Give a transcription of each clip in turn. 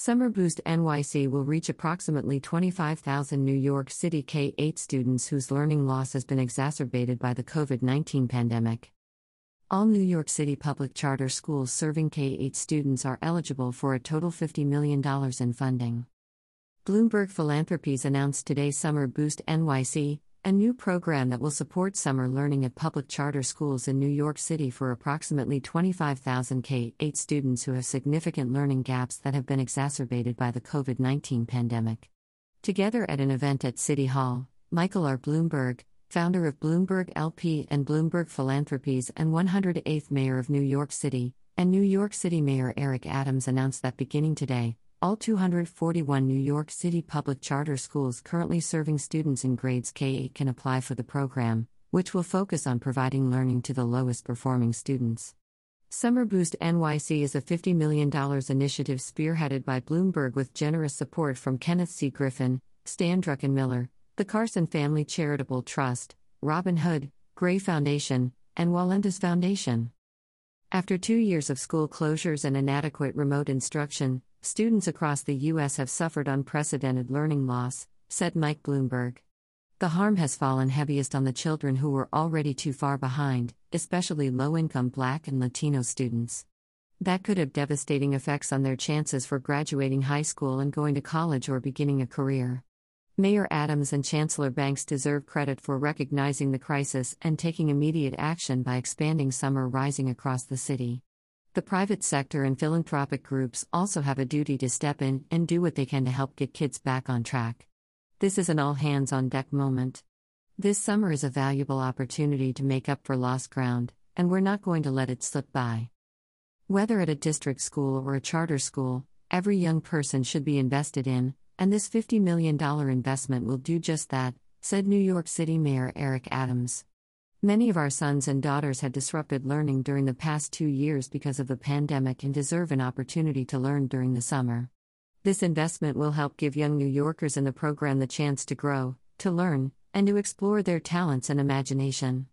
Summer Boost NYC will reach approximately 25,000 New York City K 8 students whose learning loss has been exacerbated by the COVID 19 pandemic. All New York City public charter schools serving K 8 students are eligible for a total $50 million in funding. Bloomberg Philanthropies announced today Summer Boost NYC, a new program that will support summer learning at public charter schools in New York City for approximately 25,000 K 8 students who have significant learning gaps that have been exacerbated by the COVID 19 pandemic. Together at an event at City Hall, Michael R. Bloomberg, founder of Bloomberg LP and Bloomberg Philanthropies and 108th Mayor of New York City, and New York City Mayor Eric Adams announced that beginning today, all 241 New York City public charter schools currently serving students in grades K 8 can apply for the program, which will focus on providing learning to the lowest performing students. Summer Boost NYC is a $50 million initiative spearheaded by Bloomberg with generous support from Kenneth C. Griffin, Stan Druckenmiller, the Carson Family Charitable Trust, Robin Hood, Gray Foundation, and Wallendas Foundation. After two years of school closures and inadequate remote instruction, students across the U.S. have suffered unprecedented learning loss, said Mike Bloomberg. The harm has fallen heaviest on the children who were already too far behind, especially low income Black and Latino students. That could have devastating effects on their chances for graduating high school and going to college or beginning a career. Mayor Adams and Chancellor Banks deserve credit for recognizing the crisis and taking immediate action by expanding summer rising across the city. The private sector and philanthropic groups also have a duty to step in and do what they can to help get kids back on track. This is an all hands on deck moment. This summer is a valuable opportunity to make up for lost ground, and we're not going to let it slip by. Whether at a district school or a charter school, every young person should be invested in, and this $50 million investment will do just that, said New York City Mayor Eric Adams. Many of our sons and daughters had disrupted learning during the past two years because of the pandemic and deserve an opportunity to learn during the summer. This investment will help give young New Yorkers in the program the chance to grow, to learn, and to explore their talents and imagination.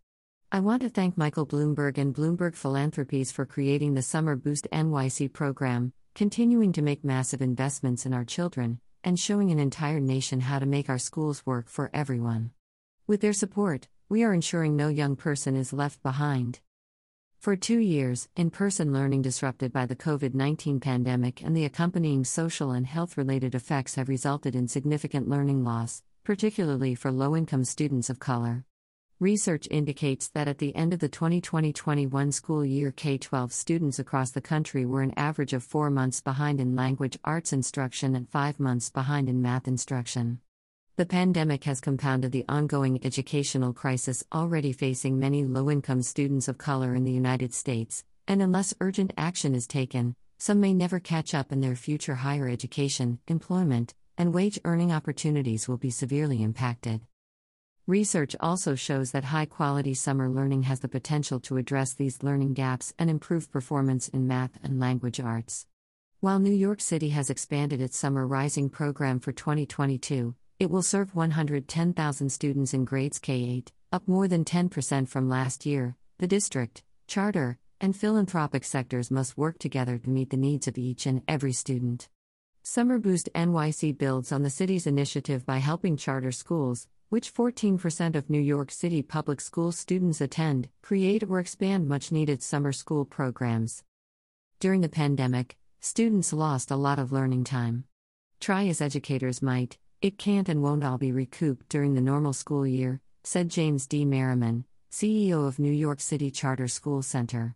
I want to thank Michael Bloomberg and Bloomberg Philanthropies for creating the Summer Boost NYC program, continuing to make massive investments in our children, and showing an entire nation how to make our schools work for everyone. With their support, we are ensuring no young person is left behind. For two years, in person learning disrupted by the COVID 19 pandemic and the accompanying social and health related effects have resulted in significant learning loss, particularly for low income students of color. Research indicates that at the end of the 2020 21 school year, K 12 students across the country were an average of four months behind in language arts instruction and five months behind in math instruction. The pandemic has compounded the ongoing educational crisis already facing many low income students of color in the United States, and unless urgent action is taken, some may never catch up and their future higher education, employment, and wage earning opportunities will be severely impacted. Research also shows that high quality summer learning has the potential to address these learning gaps and improve performance in math and language arts. While New York City has expanded its Summer Rising program for 2022, it will serve 110,000 students in grades K 8, up more than 10% from last year. The district, charter, and philanthropic sectors must work together to meet the needs of each and every student. Summer Boost NYC builds on the city's initiative by helping charter schools, which 14% of New York City public school students attend, create or expand much needed summer school programs. During the pandemic, students lost a lot of learning time. Try as educators might, it can't and won't all be recouped during the normal school year, said James D. Merriman, CEO of New York City Charter School Center.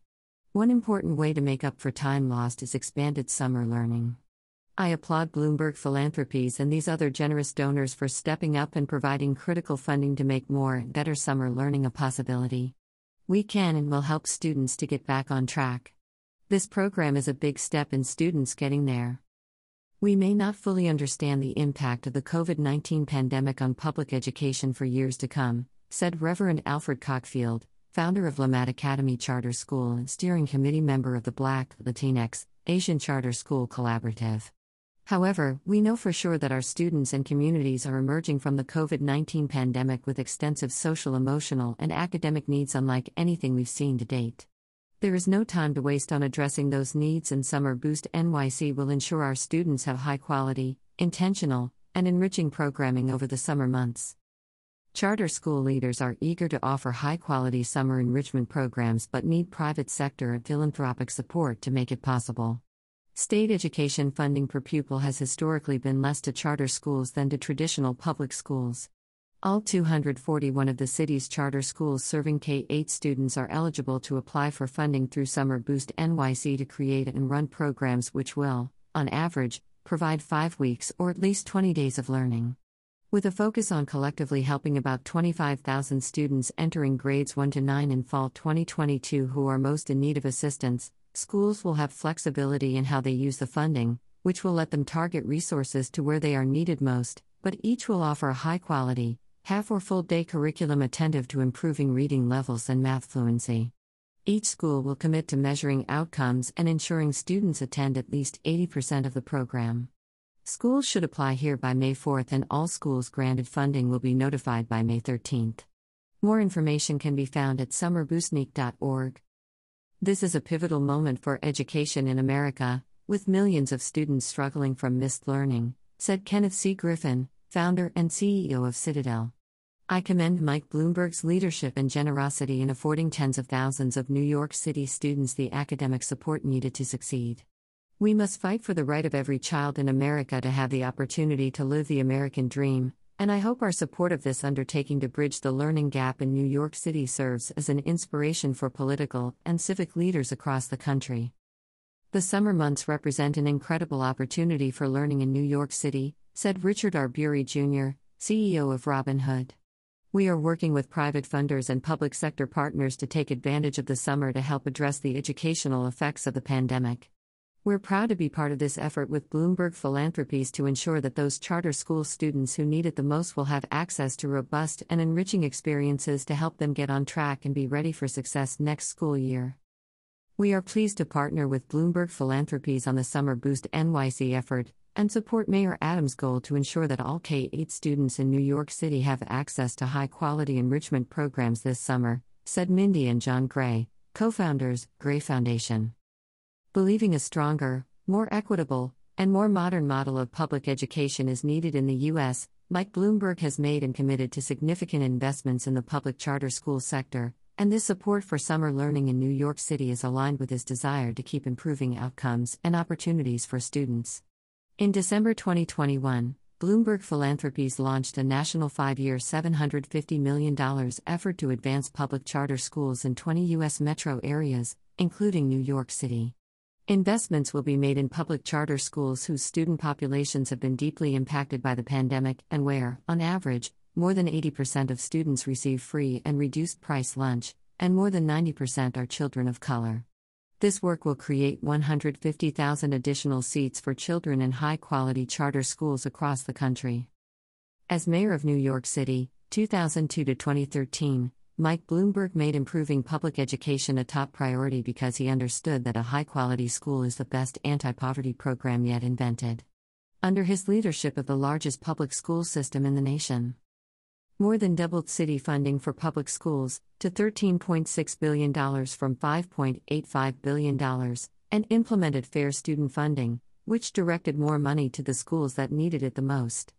One important way to make up for time lost is expanded summer learning. I applaud Bloomberg Philanthropies and these other generous donors for stepping up and providing critical funding to make more and better summer learning a possibility. We can and will help students to get back on track. This program is a big step in students getting there. We may not fully understand the impact of the COVID 19 pandemic on public education for years to come, said Reverend Alfred Cockfield, founder of Lamad Academy Charter School and steering committee member of the Black, Latinx, Asian Charter School Collaborative. However, we know for sure that our students and communities are emerging from the COVID 19 pandemic with extensive social, emotional, and academic needs unlike anything we've seen to date. There is no time to waste on addressing those needs, and Summer Boost NYC will ensure our students have high quality, intentional, and enriching programming over the summer months. Charter school leaders are eager to offer high quality summer enrichment programs but need private sector and philanthropic support to make it possible. State education funding per pupil has historically been less to charter schools than to traditional public schools. All 241 of the city's charter schools serving K 8 students are eligible to apply for funding through Summer Boost NYC to create and run programs which will, on average, provide five weeks or at least 20 days of learning. With a focus on collectively helping about 25,000 students entering grades 1 to 9 in fall 2022 who are most in need of assistance, schools will have flexibility in how they use the funding, which will let them target resources to where they are needed most, but each will offer a high quality, half or full day curriculum attentive to improving reading levels and math fluency. Each school will commit to measuring outcomes and ensuring students attend at least 80% of the program. Schools should apply here by May 4th, and all schools granted funding will be notified by May 13th. More information can be found at summerboostnic.org. This is a pivotal moment for education in America, with millions of students struggling from missed learning, said Kenneth C. Griffin, founder and CEO of Citadel. I commend Mike Bloomberg's leadership and generosity in affording tens of thousands of New York City students the academic support needed to succeed. We must fight for the right of every child in America to have the opportunity to live the American dream, and I hope our support of this undertaking to bridge the learning gap in New York City serves as an inspiration for political and civic leaders across the country. The summer months represent an incredible opportunity for learning in New York City, said Richard R. Buery Jr., CEO of Robin Hood. We are working with private funders and public sector partners to take advantage of the summer to help address the educational effects of the pandemic. We're proud to be part of this effort with Bloomberg Philanthropies to ensure that those charter school students who need it the most will have access to robust and enriching experiences to help them get on track and be ready for success next school year. We are pleased to partner with Bloomberg Philanthropies on the Summer Boost NYC effort and support Mayor Adams' goal to ensure that all K 8 students in New York City have access to high quality enrichment programs this summer, said Mindy and John Gray, co founders, Gray Foundation. Believing a stronger, more equitable, and more modern model of public education is needed in the U.S., Mike Bloomberg has made and committed to significant investments in the public charter school sector, and this support for summer learning in New York City is aligned with his desire to keep improving outcomes and opportunities for students. In December 2021, Bloomberg Philanthropies launched a national five year $750 million effort to advance public charter schools in 20 U.S. metro areas, including New York City. Investments will be made in public charter schools whose student populations have been deeply impacted by the pandemic and where, on average, more than 80% of students receive free and reduced price lunch, and more than 90% are children of color. This work will create 150,000 additional seats for children in high quality charter schools across the country. As mayor of New York City, 2002 to 2013, Mike Bloomberg made improving public education a top priority because he understood that a high quality school is the best anti poverty program yet invented. Under his leadership of the largest public school system in the nation, more than doubled city funding for public schools to $13.6 billion from $5.85 billion, and implemented fair student funding, which directed more money to the schools that needed it the most.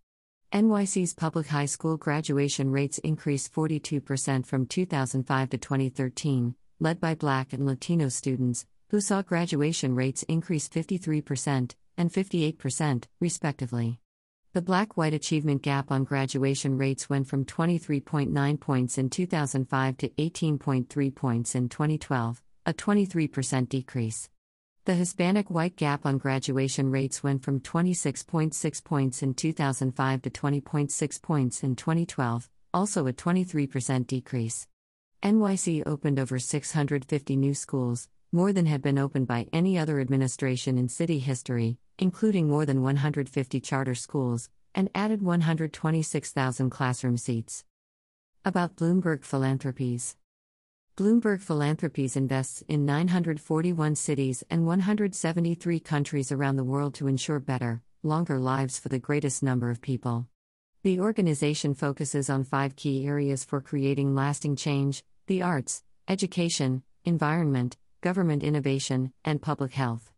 NYC's public high school graduation rates increased 42% from 2005 to 2013, led by Black and Latino students, who saw graduation rates increase 53% and 58%, respectively. The black white achievement gap on graduation rates went from 23.9 points in 2005 to 18.3 points in 2012, a 23% decrease. The Hispanic white gap on graduation rates went from 26.6 points in 2005 to 20.6 points in 2012, also a 23% decrease. NYC opened over 650 new schools, more than had been opened by any other administration in city history, including more than 150 charter schools, and added 126,000 classroom seats. About Bloomberg Philanthropies Bloomberg Philanthropies invests in 941 cities and 173 countries around the world to ensure better, longer lives for the greatest number of people. The organization focuses on five key areas for creating lasting change the arts, education, environment, government innovation, and public health.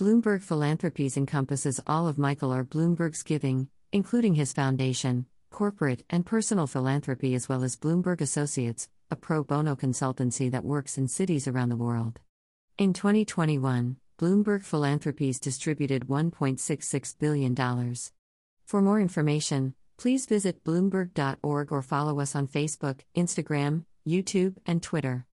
Bloomberg Philanthropies encompasses all of Michael R. Bloomberg's giving, including his foundation, corporate, and personal philanthropy, as well as Bloomberg Associates, a pro bono consultancy that works in cities around the world. In 2021, Bloomberg Philanthropies distributed $1.66 billion. For more information, please visit Bloomberg.org or follow us on Facebook, Instagram, YouTube, and Twitter.